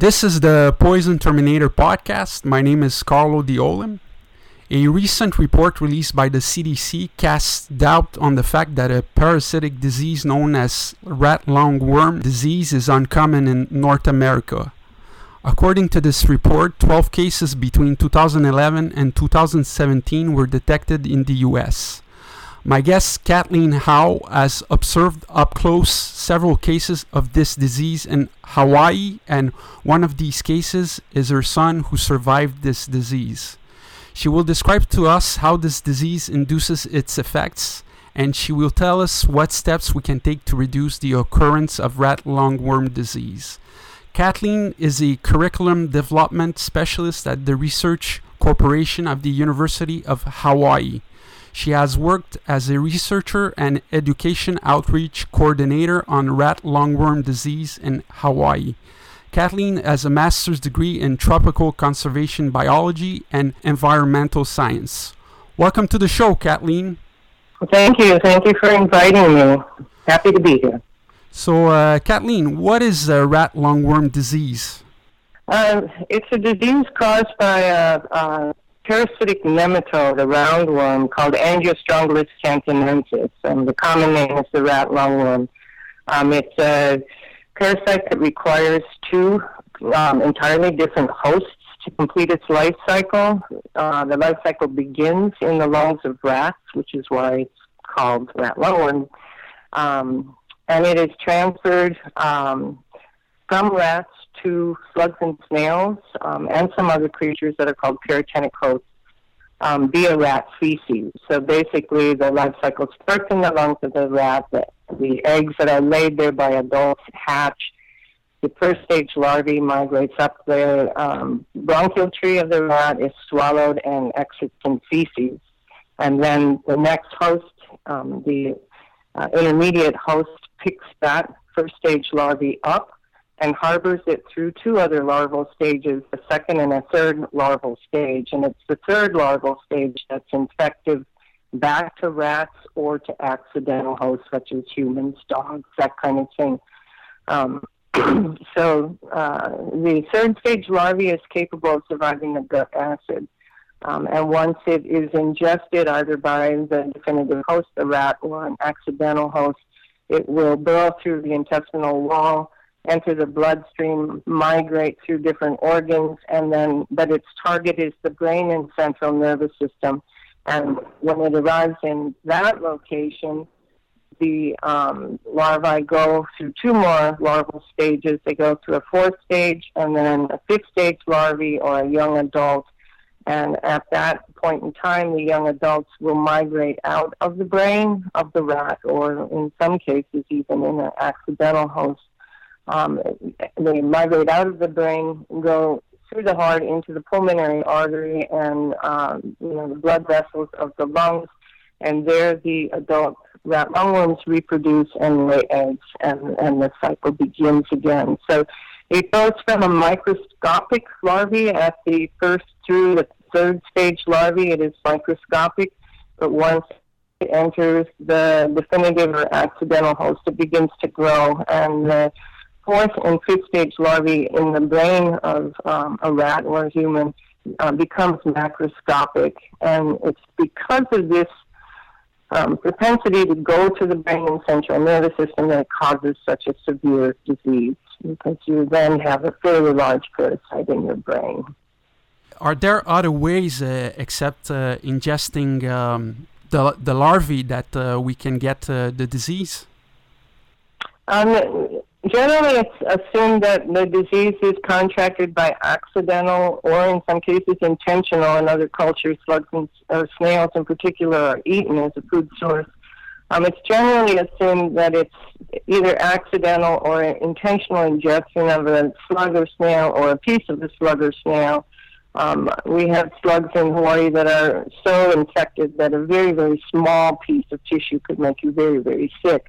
This is the Poison Terminator podcast. My name is Carlo Diolim. A recent report released by the CDC casts doubt on the fact that a parasitic disease known as rat lungworm disease is uncommon in North America. According to this report, 12 cases between 2011 and 2017 were detected in the US. My guest Kathleen Howe has observed up close several cases of this disease in Hawaii, and one of these cases is her son who survived this disease. She will describe to us how this disease induces its effects, and she will tell us what steps we can take to reduce the occurrence of rat lungworm disease. Kathleen is a curriculum development specialist at the Research Corporation of the University of Hawaii. She has worked as a researcher and education outreach coordinator on rat lungworm disease in Hawaii. Kathleen has a master's degree in tropical conservation biology and environmental science. Welcome to the show, Kathleen. Thank you. Thank you for inviting me. Happy to be here. So, uh, Kathleen, what is uh, rat lungworm disease? Uh, it's a disease caused by a, a, parasitic nematode, a roundworm called Angiostrongylus cantonensis, and the common name is the rat lungworm. Um, it's a parasite that requires two um, entirely different hosts to complete its life cycle. Uh, the life cycle begins in the lungs of rats, which is why it's called rat lungworm. Um, and it is transferred um, from rats to slugs and snails um, and some other creatures that are called paratenic hosts um, via rat feces. So basically, the life cycle starts in the lungs of the rat. The, the eggs that are laid there by adults hatch. The first stage larvae migrates up the um, bronchial tree of the rat, is swallowed, and exits in feces. And then the next host, um, the uh, intermediate host, picks that first stage larvae up and harbors it through two other larval stages, a second and a third larval stage. And it's the third larval stage that's infective back to rats or to accidental hosts such as humans, dogs, that kind of thing. Um, so uh, the third stage larvae is capable of surviving the gut acid. Um, and once it is ingested either by the definitive host, the rat, or an accidental host, it will burrow through the intestinal wall, enter the bloodstream, migrate through different organs, and then, but its target is the brain and central nervous system. And when it arrives in that location, the um, larvae go through two more larval stages. They go through a fourth stage and then a fifth stage larvae or a young adult and at that point in time, the young adults will migrate out of the brain of the rat, or in some cases, even in an accidental host. Um, they migrate out of the brain, go through the heart into the pulmonary artery and um, you know the blood vessels of the lungs, and there the adult rat lungworms reproduce and lay eggs, and, and the cycle begins again. So it goes from a microscopic larvae at the first through the third stage larvae. It is microscopic, but once it enters the definitive or accidental host, it begins to grow. And the fourth and fifth stage larvae in the brain of um, a rat or a human uh, becomes macroscopic. And it's because of this um, propensity to go to the brain and central nervous system that causes such a severe disease because you then have a fairly large parasite in your brain. Are there other ways uh, except uh, ingesting um, the, the larvae that uh, we can get uh, the disease? Um, generally, it's assumed that the disease is contracted by accidental or, in some cases, intentional. In other cultures, slugs and snails, in particular, are eaten as a food source. Um, it's generally assumed that it's either accidental or intentional ingestion of a slug or snail or a piece of the slug or snail. Um, we have slugs in Hawaii that are so infected that a very, very small piece of tissue could make you very, very sick.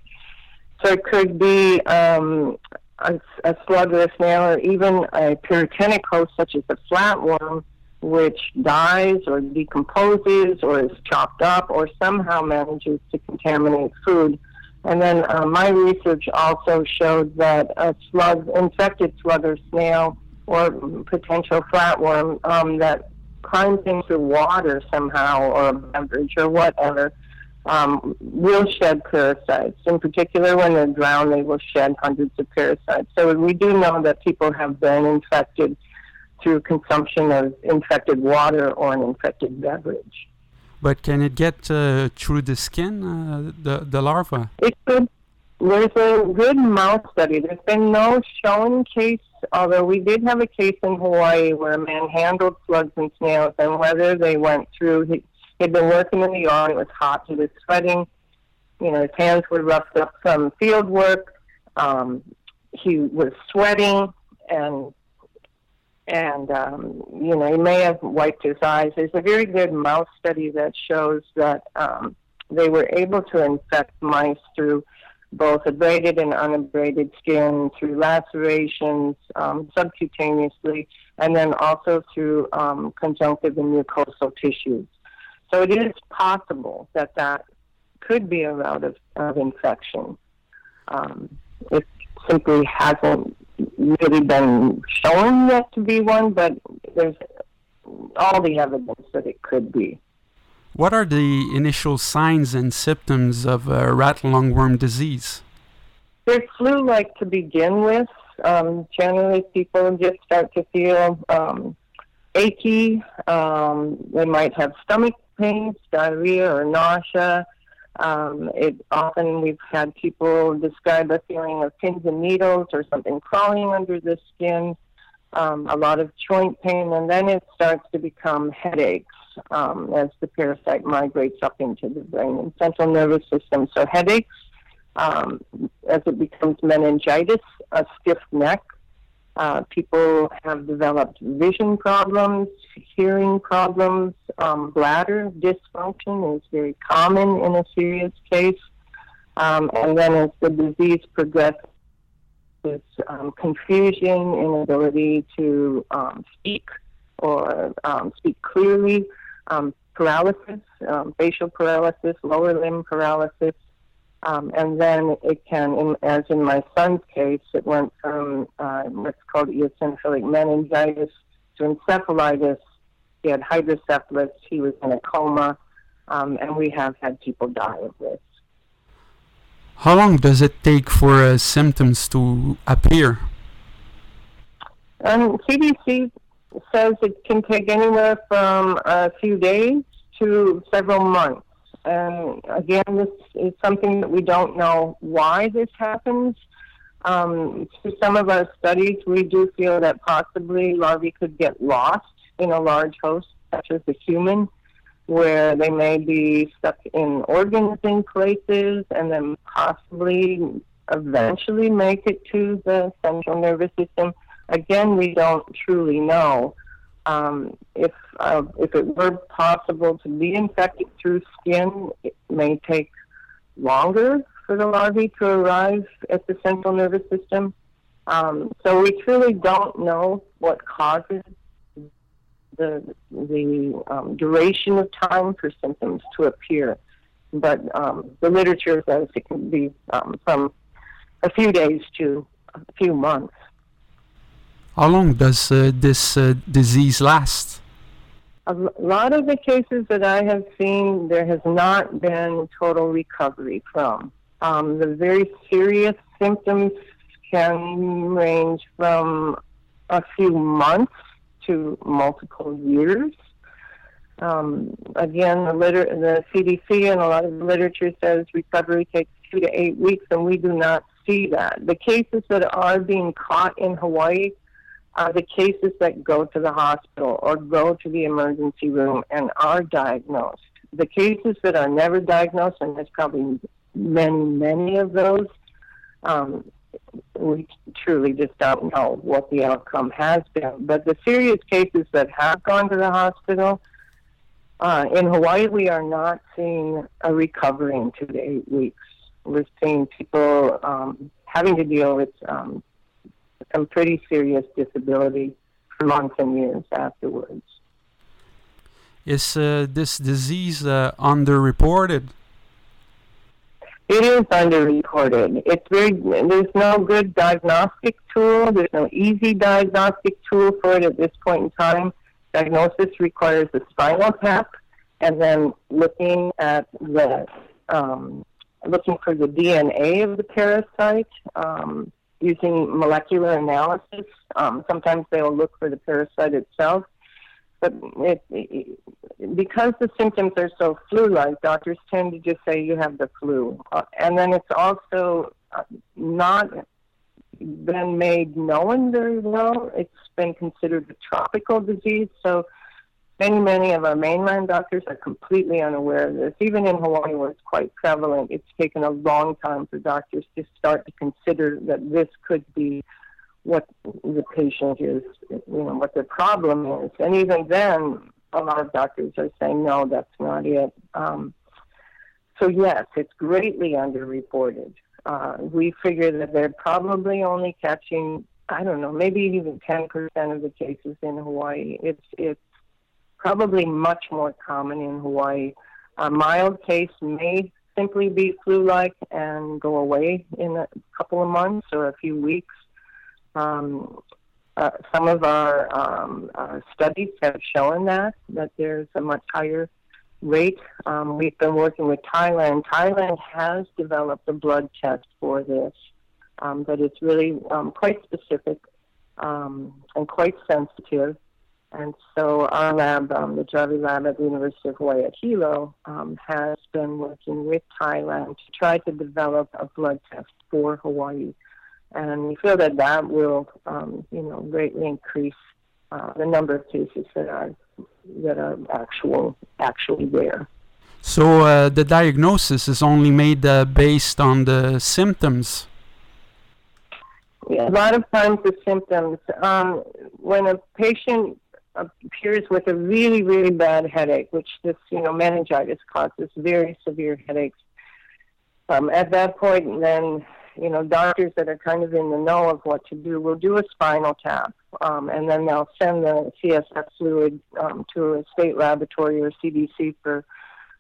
So it could be um, a, a slug or snail or even a paratenic host such as a flatworm which dies or decomposes or is chopped up or somehow manages to contaminate food. And then uh, my research also showed that a slug, infected slug or snail or potential flatworm um, that climbs into water somehow or a beverage or whatever um, will shed parasites. In particular, when they're drowned, they will shed hundreds of parasites. So we do know that people have been infected through consumption of infected water or an infected beverage. But can it get uh, through the skin, uh, the the larva? It could. There's a good mouse study. There's been no shown case, although we did have a case in Hawaii where a man handled slugs and snails, and whether they went through. He, he'd been working in the yard. It was hot. He was sweating. You know, his hands were roughed up from field work. Um, he was sweating, and and um, you know he may have wiped his eyes. There's a very good mouse study that shows that um, they were able to infect mice through both abraded and unabraded skin, through lacerations, um, subcutaneously, and then also through um, conjunctive and mucosal tissues. So it is possible that that could be a route of, of infection. Um, it simply hasn't really been shown yet to be one, but there's all the evidence that it could be. What are the initial signs and symptoms of uh, rat lungworm disease? They're flu-like to begin with. Um, generally, people just start to feel um, achy. Um, they might have stomach pains, diarrhea, or nausea. Um, it often we've had people describe a feeling of pins and needles or something crawling under the skin, um, a lot of joint pain, and then it starts to become headaches um, as the parasite migrates up into the brain and central nervous system. So headaches, um, as it becomes meningitis, a stiff neck, uh, people have developed vision problems, hearing problems, um, bladder dysfunction is very common in a serious case. Um, and then as the disease progresses, um, confusion, inability to um, speak or um, speak clearly, um, paralysis, facial paralysis, lower limb paralysis, um, and then it can, in, as in my son's case, it went from uh, what's called eosinophilic meningitis to encephalitis. He had hydrocephalus. He was in a coma, um, and we have had people die of this. How long does it take for uh, symptoms to appear? Um, CDC says it can take anywhere from a few days to several months. And again, this is something that we don't know why this happens. Um, through some of our studies, we do feel that possibly larvae could get lost in a large host, such as the human, where they may be stuck in organs in places and then possibly eventually make it to the central nervous system. Again, we don't truly know. Um, if uh, if it were possible to be infected through skin, it may take longer for the larvae to arrive at the central nervous system. Um, so we truly don't know what causes the the um, duration of time for symptoms to appear, but um, the literature says it can be um, from a few days to a few months. How long does uh, this uh, disease last? A lot of the cases that I have seen, there has not been total recovery from. Um, the very serious symptoms can range from a few months to multiple years. Um, again, the, liter- the CDC and a lot of the literature says recovery takes two to eight weeks, and we do not see that. The cases that are being caught in Hawaii are the cases that go to the hospital or go to the emergency room and are diagnosed. The cases that are never diagnosed, and there's probably many, many of those, um, we truly just don't know what the outcome has been. But the serious cases that have gone to the hospital, uh, in Hawaii, we are not seeing a recovery in two to eight weeks. We're seeing people um, having to deal with um, some pretty serious disability for months and years afterwards. Is uh, this disease uh, underreported? It is underreported. It's very. There's no good diagnostic tool. There's no easy diagnostic tool for it at this point in time. Diagnosis requires a spinal tap, and then looking at the um, looking for the DNA of the parasite um, using molecular analysis. Um, sometimes they'll look for the parasite itself, but it, it, because the symptoms are so flu-like, doctors tend to just say you have the flu, uh, and then it's also uh, not been made known very well. It's been considered a tropical disease, so many, many of our mainland doctors are completely unaware of this. Even in Hawaii, where it's quite prevalent, it's taken a long time for doctors to start to consider that this could be what the patient is, you know, what the problem is. And even then, a lot of doctors are saying, no, that's not it. Um, so, yes, it's greatly underreported. Uh, we figure that they're probably only catching, I don't know, maybe even 10% of the cases in Hawaii. It's, it's probably much more common in Hawaii. A mild case may simply be flu like and go away in a couple of months or a few weeks. Um, uh, some of our, um, our studies have shown that that there's a much higher rate. Um, we've been working with Thailand. Thailand has developed a blood test for this, um, but it's really um, quite specific um, and quite sensitive. And so our lab, um, the Jarvi lab at the University of Hawaii at Hilo, um, has been working with Thailand to try to develop a blood test for Hawaii and we feel that that will, um, you know, greatly increase uh, the number of cases that are that are actual actually there. So uh, the diagnosis is only made uh, based on the symptoms. Yeah, a lot of times the symptoms. Um, when a patient appears with a really, really bad headache, which this, you know, meningitis causes very severe headaches. Um, at that point, then you know, doctors that are kind of in the know of what to do will do a spinal tap, um, and then they'll send the CSF fluid um, to a state laboratory or CDC for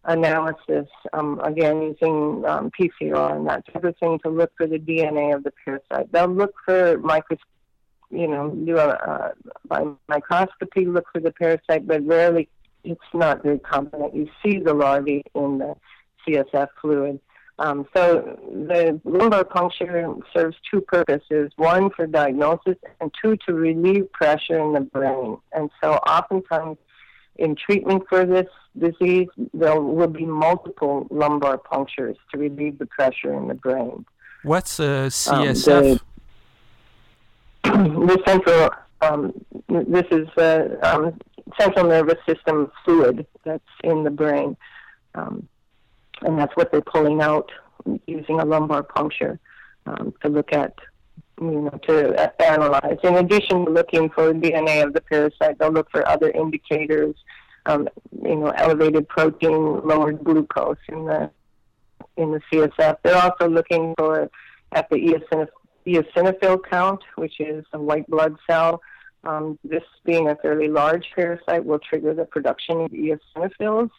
analysis, um, again using um, PCR and that type of thing to look for the DNA of the parasite. They'll look for micros, you know, do a uh, by microscopy look for the parasite, but rarely it's not very common that you see the larvae in the CSF fluid. Um, so the lumbar puncture serves two purposes: one for diagnosis, and two to relieve pressure in the brain. And so, oftentimes, in treatment for this disease, there will be multiple lumbar punctures to relieve the pressure in the brain. What's a CSF? Um, the, the, central. Um, this is the um, central nervous system fluid that's in the brain. Um, and that's what they're pulling out using a lumbar puncture um, to look at, you know, to analyze. In addition to looking for DNA of the parasite, they'll look for other indicators, um, you know, elevated protein, lowered glucose in the in the CSF. They're also looking for at the eosinophil, eosinophil count, which is a white blood cell. Um, this being a fairly large parasite will trigger the production of eosinophils,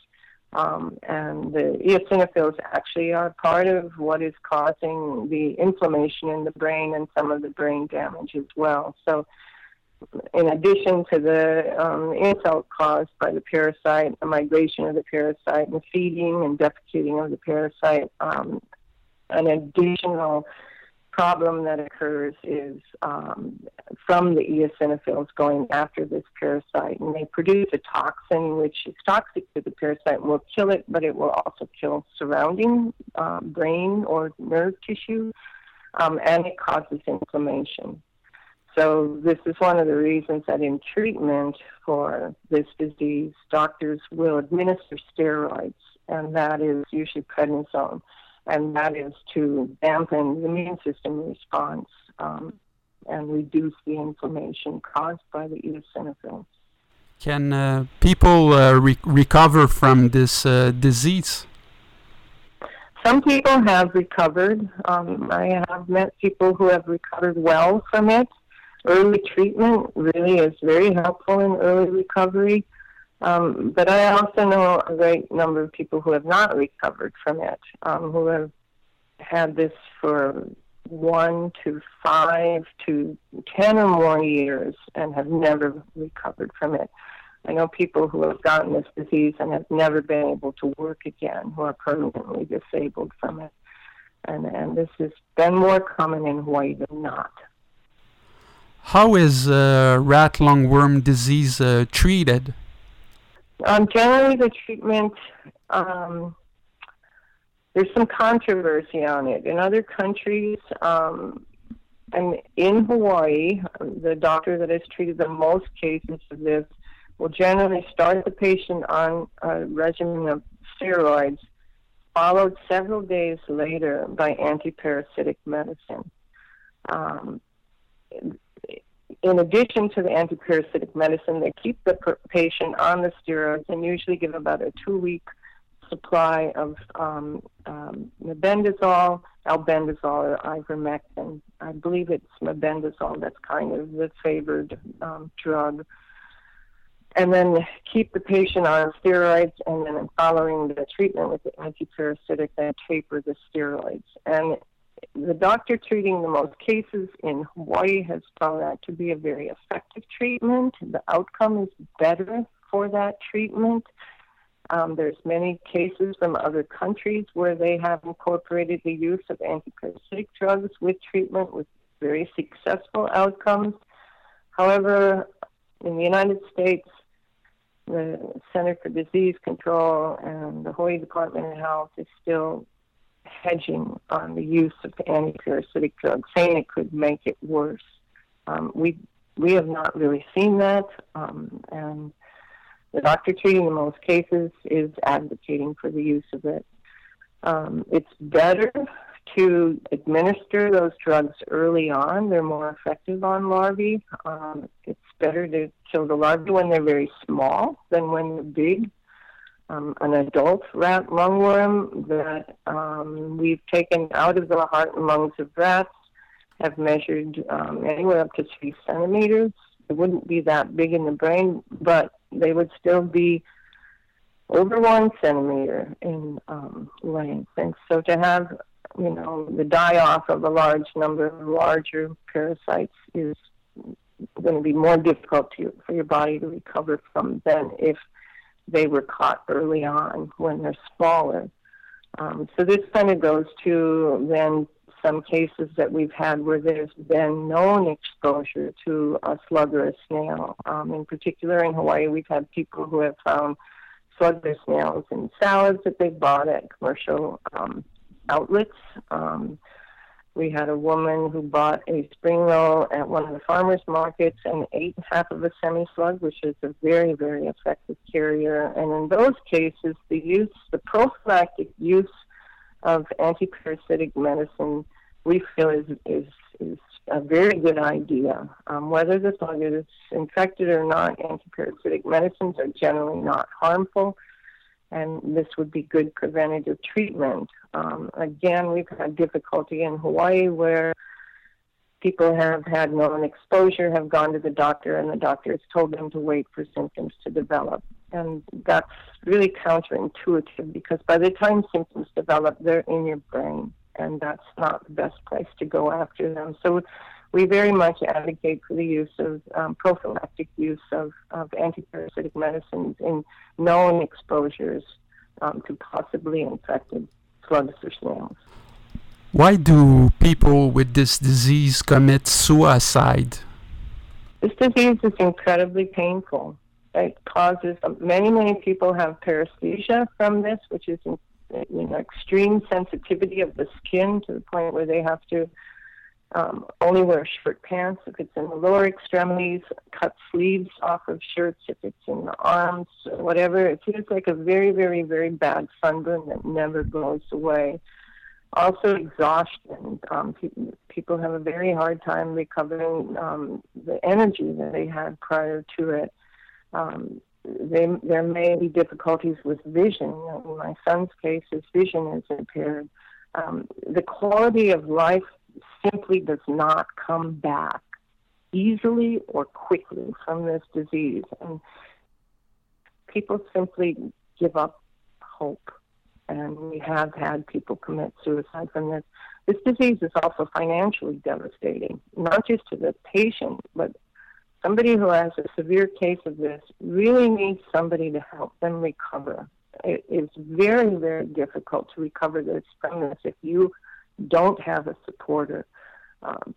um, and the eosinophils actually are part of what is causing the inflammation in the brain and some of the brain damage as well. So, in addition to the um, insult caused by the parasite, the migration of the parasite, and the feeding and defecating of the parasite, um, an additional problem that occurs is um, from the eosinophils going after this parasite, and they produce a toxin which is toxic to the parasite and will kill it, but it will also kill surrounding uh, brain or nerve tissue, um, and it causes inflammation. So this is one of the reasons that in treatment for this disease, doctors will administer steroids, and that is usually prednisone and that is to dampen the immune system response um, and reduce the inflammation caused by the eosinophils. Can uh, people uh, re recover from this uh, disease? Some people have recovered. Um, I have met people who have recovered well from it. Early treatment really is very helpful in early recovery. Um, but I also know a great number of people who have not recovered from it, um, who have had this for one to five to ten or more years and have never recovered from it. I know people who have gotten this disease and have never been able to work again, who are permanently disabled from it. And, and this has been more common in Hawaii than not. How is uh, rat lungworm disease uh, treated? Um, generally, the treatment um, there's some controversy on it. In other countries, um, and in Hawaii, the doctor that has treated the most cases of this will generally start the patient on a regimen of steroids, followed several days later by antiparasitic medicine. Um, in addition to the antiparasitic medicine, they keep the patient on the steroids and usually give about a two week supply of um, um, mebendazole, albendazole, or ivermectin. I believe it's mebendazole that's kind of the favored um, drug. And then keep the patient on steroids, and then following the treatment with the antiparasitic, then taper the steroids. And the doctor treating the most cases in Hawaii has found that to be a very effective treatment. The outcome is better for that treatment. Um, there's many cases from other countries where they have incorporated the use of antiparasitic drugs with treatment with very successful outcomes. However, in the United States, the Center for Disease Control and the Hawaii Department of Health is still hedging on the use of antiparasitic drugs, saying it could make it worse. Um, we we have not really seen that, um, and the doctor treating the most cases is advocating for the use of it. Um, it's better to administer those drugs early on. They're more effective on larvae. Um, it's better to kill the larvae when they're very small than when they're big. Um, an adult rat lungworm that um, we've taken out of the heart and lungs of rats have measured um, anywhere up to three centimeters. It wouldn't be that big in the brain, but they would still be over one centimeter in um, length. And so to have, you know, the die off of a large number of larger parasites is going to be more difficult to, for your body to recover from than if they were caught early on when they're smaller. Um, so this kind of goes to then some cases that we've had where there's been known exposure to a slug or a snail. Um, in particular, in Hawaii, we've had people who have found slug or snails in salads that they've bought at commercial um, outlets. Um, we had a woman who bought a spring roll at one of the farmers markets and ate half of a semi slug, which is a very, very effective carrier. And in those cases, the use, the prophylactic use of antiparasitic medicine we feel is is is a very good idea. Um, whether the slug is infected or not, antiparasitic medicines are generally not harmful, and this would be good preventative treatment. Um, again, we've had difficulty in Hawaii where people have had known exposure, have gone to the doctor, and the doctor has told them to wait for symptoms to develop. And that's really counterintuitive because by the time symptoms develop, they're in your brain, and that's not the best place to go after them. So we very much advocate for the use of um, prophylactic use of, of antiparasitic medicines in known exposures um, to possibly infected slugs or snails. Why do people with this disease commit suicide? This disease is incredibly painful. It causes many, many people have paresthesia from this, which is you know extreme sensitivity of the skin to the point where they have to um, only wear short pants if it's in the lower extremities, cut sleeves off of shirts if it's in the arms, whatever. It feels like a very, very, very bad sunburn that never goes away. Also, exhaustion. Um, pe- people have a very hard time recovering um, the energy that they had prior to it. Um, they, there may be difficulties with vision. In my son's case, his vision is impaired. Um, the quality of life simply does not come back easily or quickly from this disease. And people simply give up hope. and we have had people commit suicide from this. This disease is also financially devastating, not just to the patient, but somebody who has a severe case of this really needs somebody to help them recover. It is very, very difficult to recover this from this if you don't have a supporter. Um,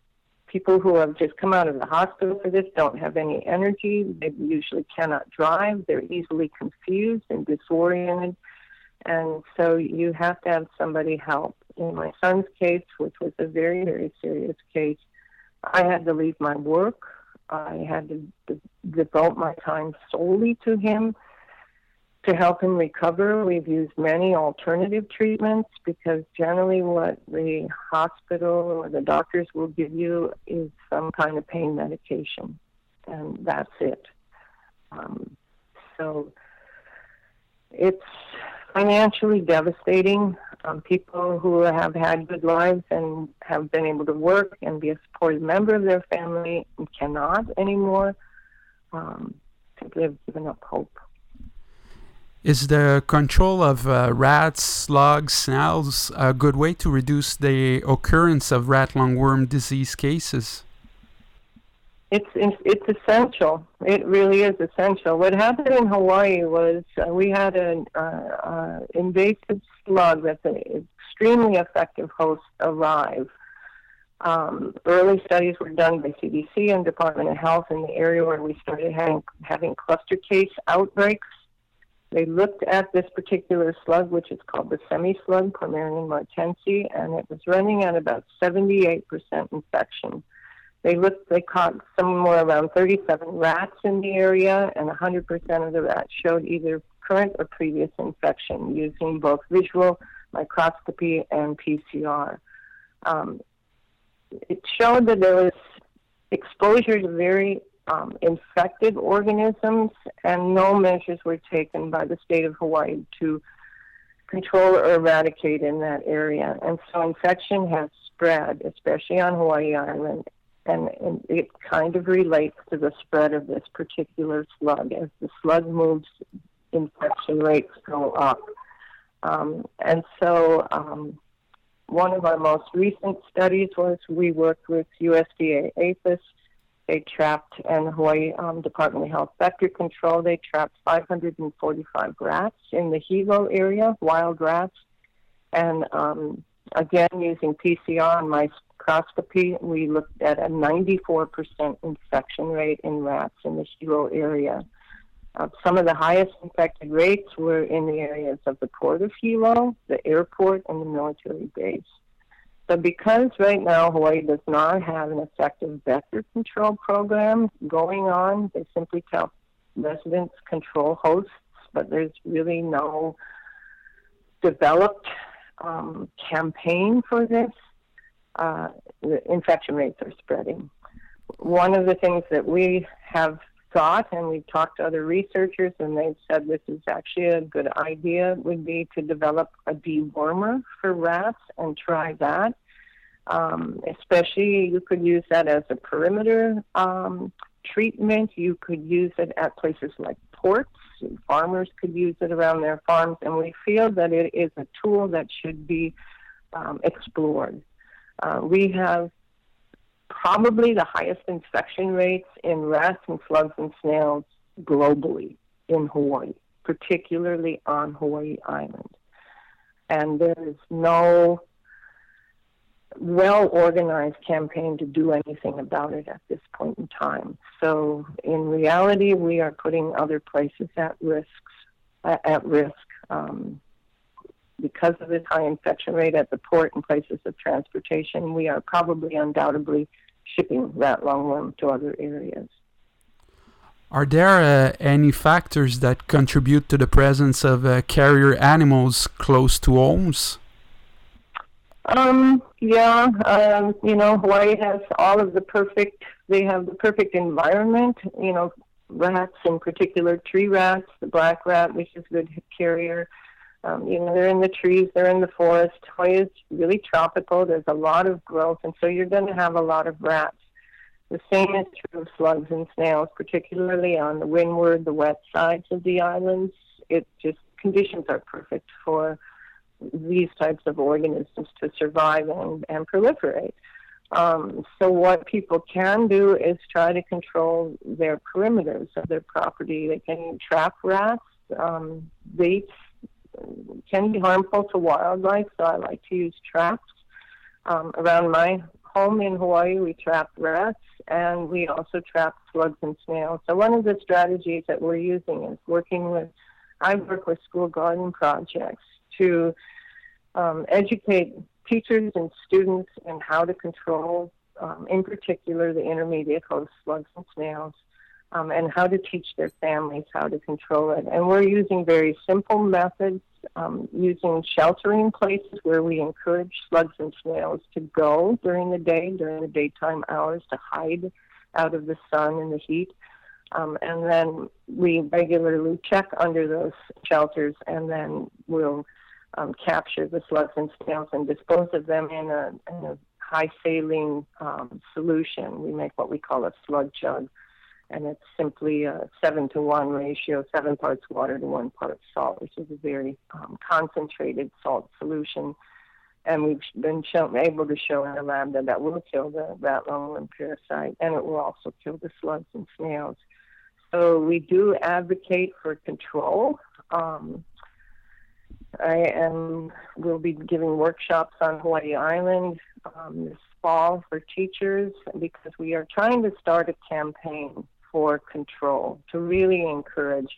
people who have just come out of the hospital for this don't have any energy. They usually cannot drive. They're easily confused and disoriented. And so you have to have somebody help. In my son's case, which was a very, very serious case, I had to leave my work. I had to de- devote my time solely to him to help him recover. We've used many alternative treatments because generally what the hospital or the doctors will give you is some kind of pain medication, and that's it. Um, so it's financially devastating. Um, people who have had good lives and have been able to work and be a supportive member of their family cannot anymore. Um, simply have given up hope. Is the control of uh, rats, slugs, snails a good way to reduce the occurrence of rat lungworm disease cases? It's it's essential. It really is essential. What happened in Hawaii was uh, we had an uh, uh, invasive slug that's an extremely effective host arrive. Um, early studies were done by CDC and Department of Health in the area where we started having having cluster case outbreaks they looked at this particular slug, which is called the semi-slug, Parmarion martensi, and it was running at about 78% infection. They looked, they caught somewhere around 37 rats in the area, and 100% of the rats showed either current or previous infection using both visual microscopy and PCR. Um, it showed that there was exposure to very um, infected organisms, and no measures were taken by the state of Hawaii to control or eradicate in that area. And so infection has spread, especially on Hawaii Island, and, and it kind of relates to the spread of this particular slug. As the slug moves, infection rates go up. Um, and so um, one of our most recent studies was we worked with USDA APHIS they trapped, and the Hawaii um, Department of Health Vector Control, they trapped 545 rats in the Hilo area, wild rats. And um, again, using PCR and microscopy, we looked at a 94% infection rate in rats in the Hilo area. Uh, some of the highest infected rates were in the areas of the port of Hilo, the airport, and the military base. So because right now Hawaii does not have an effective vector control program going on, they simply tell residents control hosts, but there's really no developed um, campaign for this. Uh, the infection rates are spreading. One of the things that we have thought, and we've talked to other researchers, and they've said this is actually a good idea, would be to develop a dewormer for rats and try that. Um, especially, you could use that as a perimeter um, treatment. You could use it at places like ports. Farmers could use it around their farms, and we feel that it is a tool that should be um, explored. Uh, we have probably the highest infection rates in rats and slugs and snails globally in Hawaii, particularly on Hawaii Island. And there is no well organized campaign to do anything about it at this point in time. So in reality, we are putting other places at risks at risk. Um, because of this high infection rate at the port and places of transportation, we are probably undoubtedly shipping rat lungworm to other areas. Are there uh, any factors that contribute to the presence of uh, carrier animals close to homes? Um, yeah, um, you know, Hawaii has all of the perfect, they have the perfect environment, you know, rats in particular, tree rats, the black rat, which is a good carrier. Um, you know, they're in the trees, they're in the forest. Hawaii is really tropical. There's a lot of growth, and so you're going to have a lot of rats. The same is true of slugs and snails, particularly on the windward, the wet sides of the islands. It just conditions are perfect for these types of organisms to survive and, and proliferate. Um, so what people can do is try to control their perimeters of their property. They can trap rats. Um, baits can be harmful to wildlife, so I like to use traps. Um, around my home in Hawaii, we trap rats and we also trap slugs and snails. So one of the strategies that we're using is working with, I work with school garden projects to um, educate teachers and students in how to control, um, in particular, the intermediate host slugs and snails, um, and how to teach their families how to control it. And we're using very simple methods, um, using sheltering places where we encourage slugs and snails to go during the day, during the daytime hours, to hide out of the sun and the heat. Um, and then we regularly check under those shelters, and then we'll um, capture the slugs and snails and dispose of them in a, in a high saline um, solution. We make what we call a slug jug, and it's simply a seven to one ratio, seven parts water to one part salt, which is a very um, concentrated salt solution. And we've been shown, able to show in the lab that that will kill the rat lungworm parasite, and it will also kill the slugs and snails. So we do advocate for control. Um, I am will be giving workshops on Hawaii Island um, this fall for teachers because we are trying to start a campaign for control to really encourage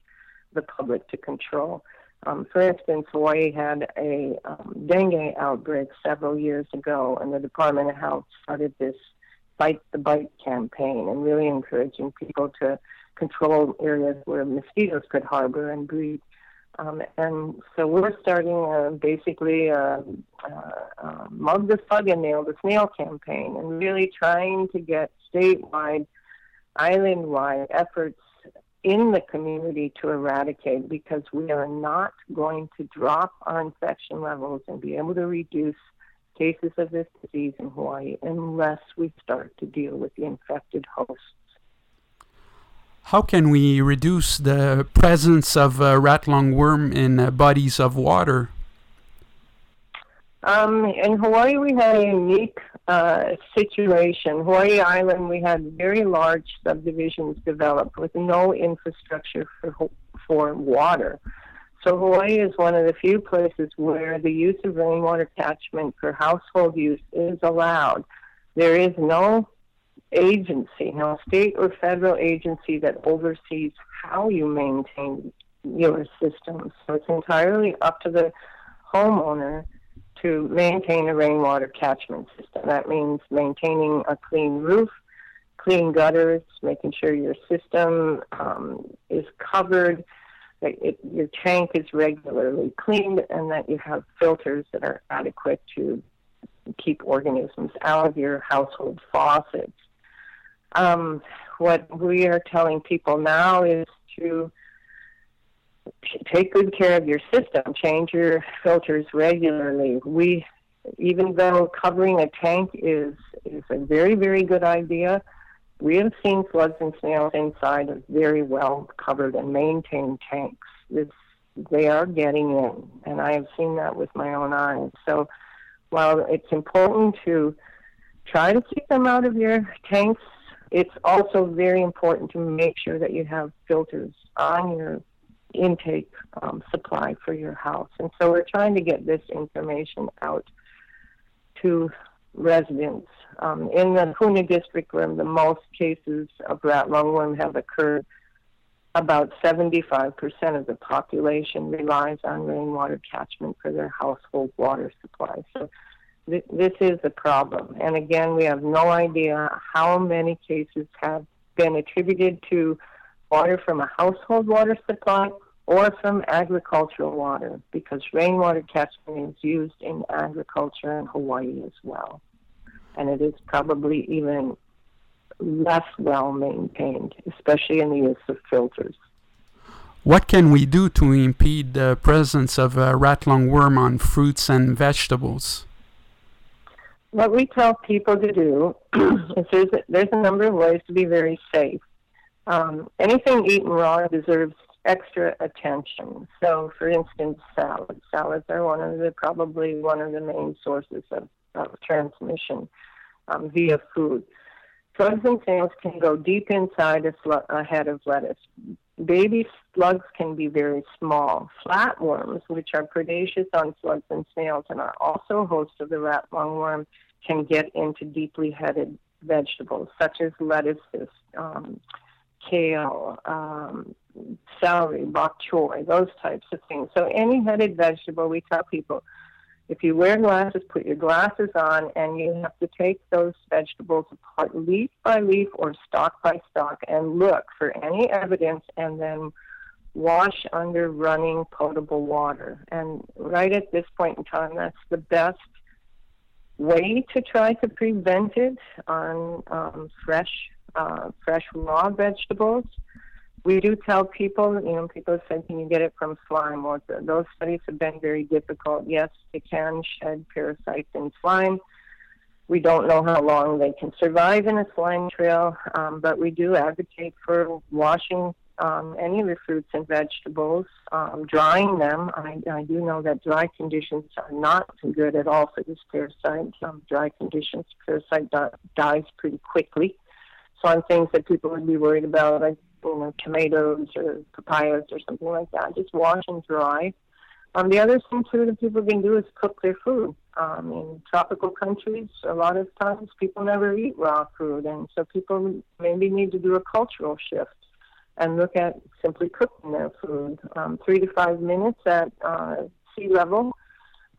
the public to control. Um, for instance, Hawaii had a um, dengue outbreak several years ago, and the Department of Health started this Fight the Bite campaign and really encouraging people to control areas where mosquitoes could harbor and breed. Um, and so we're starting uh, basically a, a, a mug the slug and nail the snail campaign and really trying to get statewide, island wide efforts in the community to eradicate because we are not going to drop our infection levels and be able to reduce cases of this disease in Hawaii unless we start to deal with the infected hosts. How can we reduce the presence of uh, rat lungworm in uh, bodies of water? Um, in Hawaii, we had a unique uh, situation. Hawaii Island, we had very large subdivisions developed with no infrastructure for for water. So Hawaii is one of the few places where the use of rainwater catchment for household use is allowed. There is no agency, no state or federal agency that oversees how you maintain your systems. So it's entirely up to the homeowner to maintain a rainwater catchment system. That means maintaining a clean roof, clean gutters, making sure your system um, is covered, that it, your tank is regularly cleaned, and that you have filters that are adequate to keep organisms out of your household faucets. Um, what we are telling people now is to take good care of your system, change your filters regularly. We, even though covering a tank is is a very very good idea, we have seen slugs and snails inside of very well covered and maintained tanks. It's, they are getting in, and I have seen that with my own eyes. So, while it's important to try to keep them out of your tanks it's also very important to make sure that you have filters on your intake um, supply for your house. And so we're trying to get this information out to residents. Um, in the Puna district where the most cases of rat lungworm have occurred, about 75% of the population relies on rainwater catchment for their household water supply. So this is a problem. And again, we have no idea how many cases have been attributed to water from a household water supply or from agricultural water because rainwater catchment is used in agriculture in Hawaii as well. And it is probably even less well maintained, especially in the use of filters. What can we do to impede the presence of a rat lungworm on fruits and vegetables? what we tell people to do is there's a, there's a number of ways to be very safe. Um, anything eaten raw deserves extra attention. So, for instance, salads. Salads are one of the probably one of the main sources of, of transmission um, via food. Slugs and snails can go deep inside a, a head of lettuce. Baby slugs can be very small. Flatworms, which are predaceous on slugs and snails and are also hosts of the rat lungworm, can get into deeply headed vegetables such as lettuces, um, kale, um, celery, bok choy, those types of things. So any headed vegetable, we tell people, if you wear glasses, put your glasses on, and you have to take those vegetables apart leaf by leaf or stalk by stalk and look for any evidence and then wash under running potable water. And right at this point in time, that's the best way to try to prevent it on um, fresh, uh, fresh raw vegetables we do tell people, you know, people say, can you get it from slime? Well, those studies have been very difficult. Yes, they can shed parasites in slime. We don't know how long they can survive in a slime trail, um, but we do advocate for washing um, any of the fruits and vegetables, um, drying them. I, I do know that dry conditions are not good at all for this parasite. Um, dry conditions, parasite di- dies pretty quickly. So on things that people would be worried about, I you know, tomatoes or papayas or something like that. Just wash and dry. Um, the other thing too that people can do is cook their food. Um, in tropical countries, a lot of times people never eat raw food, and so people maybe need to do a cultural shift and look at simply cooking their food. Um, three to five minutes at uh, sea level,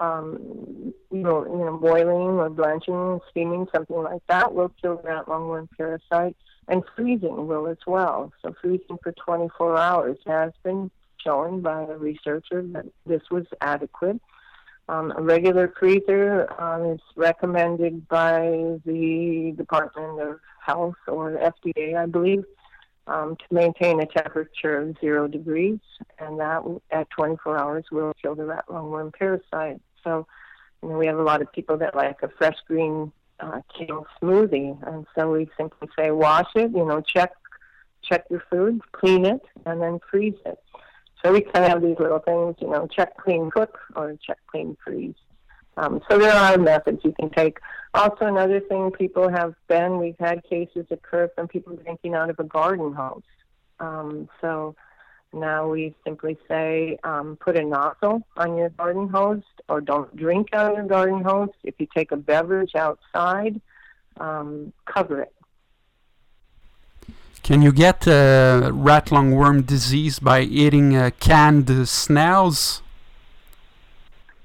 um, you know, you know, boiling or blanching, steaming, something like that will kill that lungworm parasite and freezing will as well. So freezing for 24 hours has been shown by a researcher that this was adequate. Um, a regular freezer um, is recommended by the Department of Health or FDA, I believe, um, to maintain a temperature of zero degrees, and that at 24 hours will kill the rat lungworm parasite. So, you know, we have a lot of people that like a fresh green uh, kale smoothie. And so we simply say wash it, you know, check check your food, clean it, and then freeze it. So we kind of have these little things, you know, check, clean, cook, or check, clean, freeze. Um, so there are methods you can take. Also, another thing people have been, we've had cases occur from people drinking out of a garden hose. Um, so now we simply say um, put a nozzle on your garden hose or don't drink out of your garden hose. If you take a beverage outside, um, cover it. Can you get uh, rat lungworm disease by eating uh, canned snails?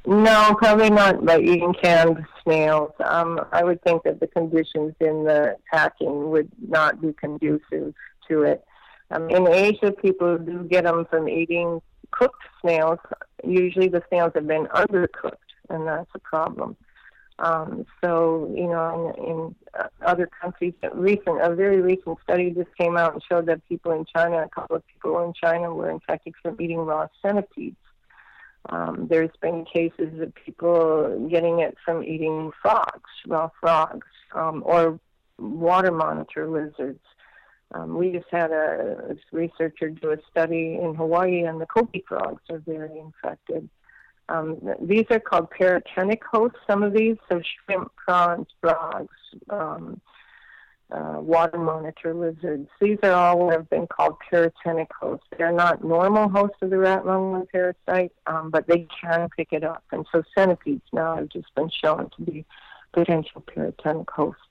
No, probably not by eating canned snails. Um, I would think that the conditions in the packing would not be conducive to it. Um, in Asia, people do get them from eating cooked snails. Usually, the snails have been undercooked, and that's a problem. Um, so, you know, in, in uh, other countries, recent, a very recent study just came out and showed that people in China, a couple of people in China, were infected from eating raw centipedes. Um, there's been cases of people getting it from eating frogs, raw frogs, um, or water monitor lizards. Um, we just had a, researcher do a study in Hawaii, and the coqui frogs are very infected. Um, these are called paratenic hosts, some of these, so shrimp, prawns, frogs, um, uh, water monitor lizards. These are all have been called paratenic hosts. They're not normal hosts of the rat lungworm parasite, um, but they can pick it up. And so centipedes now have just been shown to be potential paratenic hosts.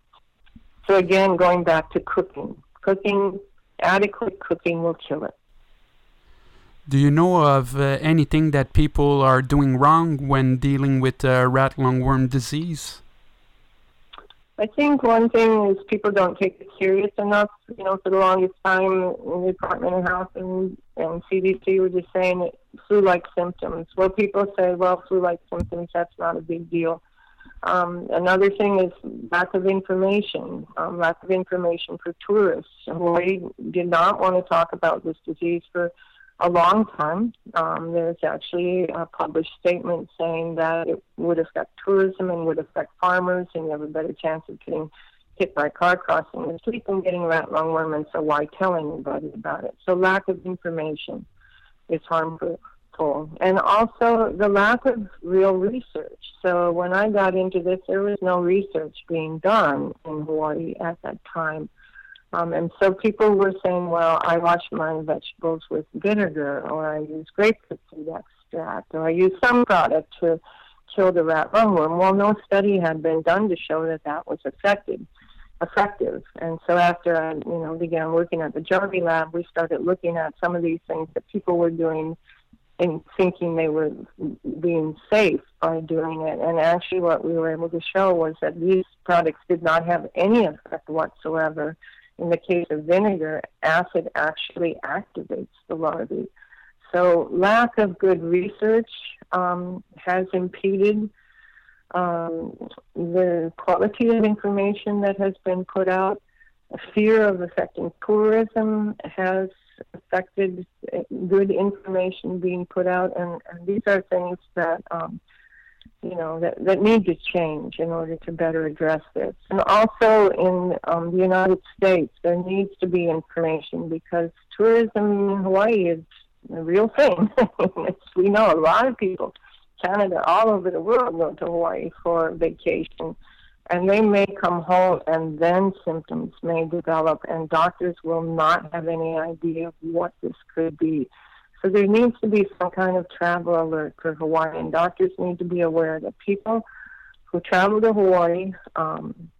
So again, going back to cooking, cooking, adequate cooking will kill it. Do you know of uh, anything that people are doing wrong when dealing with uh, rat lungworm disease? I think one thing is people don't take it serious enough. You know, for the longest time, in the Department of Health and, and CDC were just saying flu-like symptoms. Well, people say, well, flu-like symptoms, that's not a big deal. Um, another thing is lack of information, um, lack of information for tourists. Hawaii did not want to talk about this disease for a long time. Um, there's actually a published statement saying that it would affect tourism and would affect farmers, and you have a better chance of getting hit by a car crossing the street than getting rat lungworm, and so why tell anybody about it? So lack of information. is harmful. And also the lack of real research. So when I got into this, there was no research being done in Hawaii at that time. Um, and so people were saying, well, I wash my vegetables with vinegar, or I use grapefruit extract, or I use some product to kill the rat lungworm. Well, no study had been done to show that that was effective. Effective, and so after I, you know, began working at the Jarvi Lab, we started looking at some of these things that people were doing and thinking they were being safe by doing it. And actually, what we were able to show was that these products did not have any effect whatsoever. In the case of vinegar, acid actually activates the larvae. So, lack of good research um, has impeded um, the quality of information that has been put out. Fear of affecting tourism has affected good information being put out, and, and these are things that um, you know that, that need to change in order to better address this. And also in um, the United States, there needs to be information because tourism in Hawaii is a real thing. we know a lot of people, Canada, all over the world go to Hawaii for vacation and they may come home and then symptoms may develop and doctors will not have any idea of what this could be. So there needs to be some kind of travel alert for Hawaii and doctors need to be aware that people who travel to Hawaii um,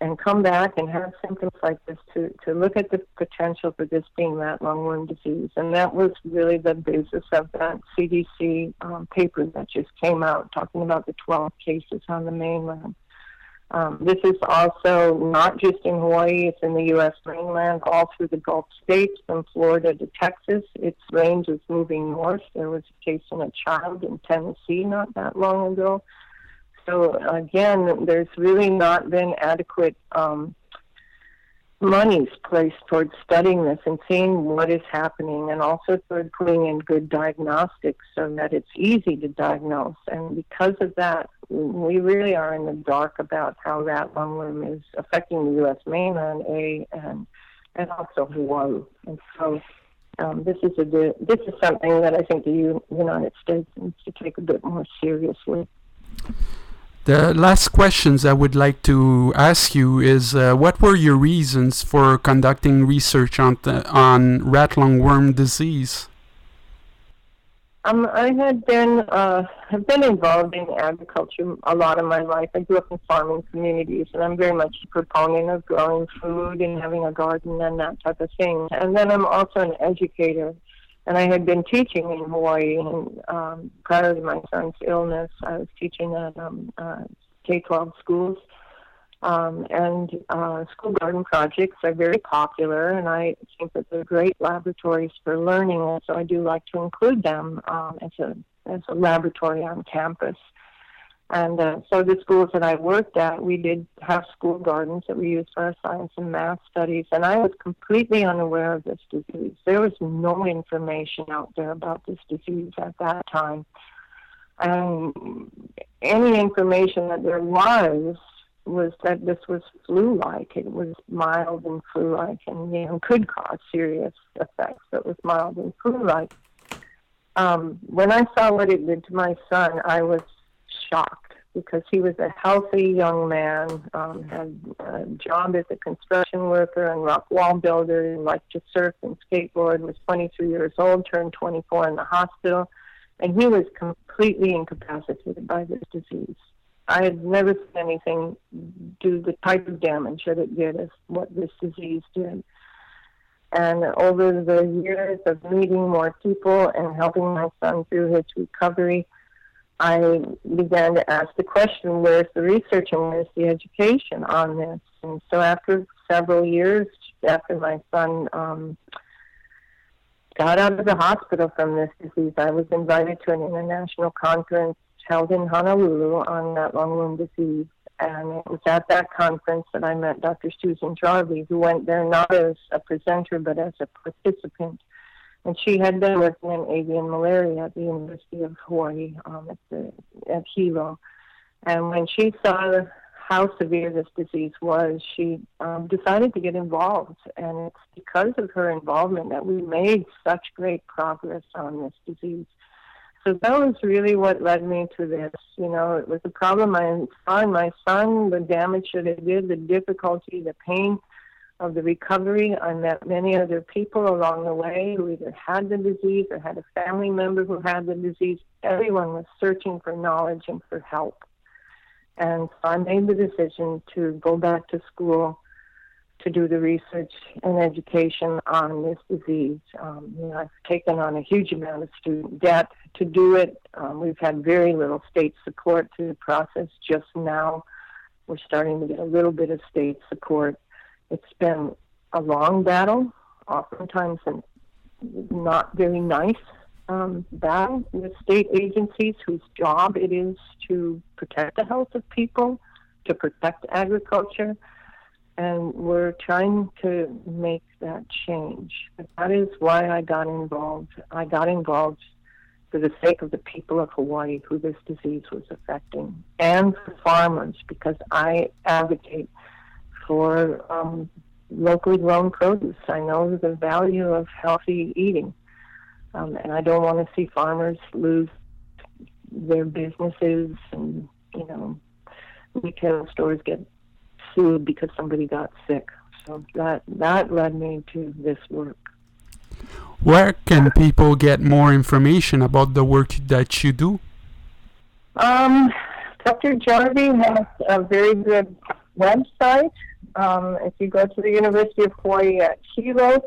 and come back and have symptoms like this to, to look at the potential for this being rat lungworm disease. And that was really the basis of that CDC um, paper that just came out talking about the 12 cases on the mainland. Um, this is also not just in Hawaii, it's in the U.S. mainland, all through the Gulf states, from Florida to Texas. Its range is moving north. There was a case in a child in Tennessee not that long ago. So, again, there's really not been adequate um, monies placed towards studying this and seeing what is happening and also toward putting in good diagnostics so that it's easy to diagnose. And because of that, we really are in the dark about how rat lungworm is affecting the U.S. mainland, A, and, and also Hawaii. And so um, this, is a, this is something that I think the United States needs to take a bit more seriously. The last questions I would like to ask you is uh, what were your reasons for conducting research on, the, on rat lungworm disease? Um, I had been uh, have been involved in agriculture a lot of my life. I grew up in farming communities, and I'm very much a proponent of growing food and having a garden and that type of thing. And then I'm also an educator and I had been teaching in Hawaii. And um, prior to my son's illness, I was teaching at um, uh, K-12 schools. Um, and uh, school garden projects are very popular, and I think that they're great laboratories for learning. And so I do like to include them um, as a as a laboratory on campus. And uh, so the schools that I worked at, we did have school gardens that we used for our science and math studies. And I was completely unaware of this disease. There was no information out there about this disease at that time. And any information that there was was that this was flu-like. It was mild and flu-like, and you know could cause serious effects. It was mild and flu-like. Um, when I saw what it did to my son, I was shocked because he was a healthy young man, um, had a job as a construction worker and rock wall builder, liked to surf and skateboard, was 23 years old, turned 24 in the hospital, and he was completely incapacitated by this disease. I had never seen anything do the type of damage that it did as what this disease did. And over the years of meeting more people and helping my son through his recovery, I began to ask the question, where's the research and where's the education on this? And so after several years, after my son um, got out of the hospital from this disease, I was invited to an international conference held in Honolulu on rat lungworm disease. And it was at that conference that I met Dr. Susan Jarvi, who went there not as a presenter but as a participant and she had been working in avian malaria at the University of Hawaii um, at the at Hilo. And when she saw how severe this disease was, she um, decided to get involved. And it's because of her involvement that we made such great progress on this disease. So that was really what led me to this. You know, it was a problem I saw in my son, the damage that it did, the difficulty, the pain of the recovery. I met many other people along the way who either had the disease or had a family member who had the disease. Everyone was searching for knowledge and for help. And so I made the decision to go back to school to do the research and education on this disease. Um, you know, I've taken on a huge amount of student debt to do it. Um, we've had very little state support through the process. Just now, we're starting to get a little bit of state support. It's been a long battle, oftentimes a not very nice um, battle with state agencies whose job it is to protect the health of people, to protect agriculture and we're trying to make that change. That is why I got involved. I got involved for the sake of the people of Hawaii who this disease was affecting, and for farmers because I advocate for um, locally grown produce. I know the value of healthy eating, um, and I don't want to see farmers lose their businesses and you know retail stores get sued because somebody got sick. So that that led me to this work. Where can people get more information about the work that you do? Um, Dr. Jarvi has a very good website. Um, if you go to the University of Hawaii at Hilo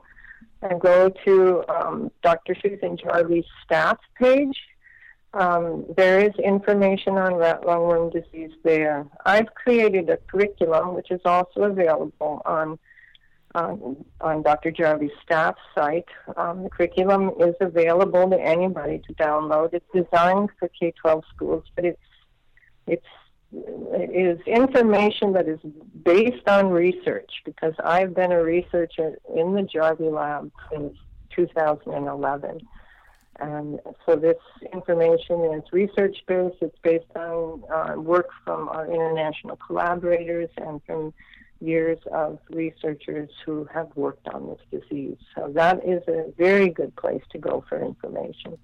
and go to um, Dr. Susan Jarvi's staff page, um, there is information on rat lungworm disease there. I've created a curriculum which is also available on on, on Dr. Jarvi's staff site. Um, the curriculum is available to anybody to download. It's designed for K-12 schools, but it's it's it is information that is based on research because I've been a researcher in the Jarvi lab since 2011. And so this information is research based. It's based on uh, work from our international collaborators and from years of researchers who have worked on this disease. So that is a very good place to go for information.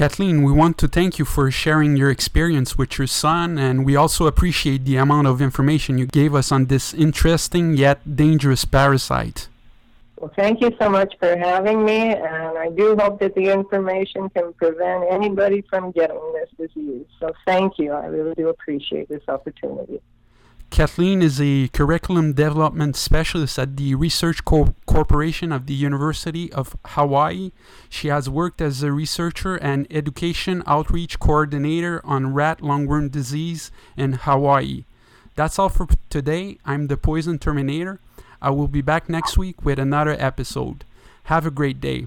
Kathleen, we want to thank you for sharing your experience with your son, and we also appreciate the amount of information you gave us on this interesting yet dangerous parasite. Well, thank you so much for having me, and I do hope that the information can prevent anybody from getting this disease. So thank you. I really do appreciate this opportunity. Kathleen is a curriculum development specialist at the Research Co- Corporation of the University of Hawaii. She has worked as a researcher and education outreach coordinator on rat lungworm disease in Hawaii. That's all for today. I'm the Poison Terminator. I will be back next week with another episode. Have a great day.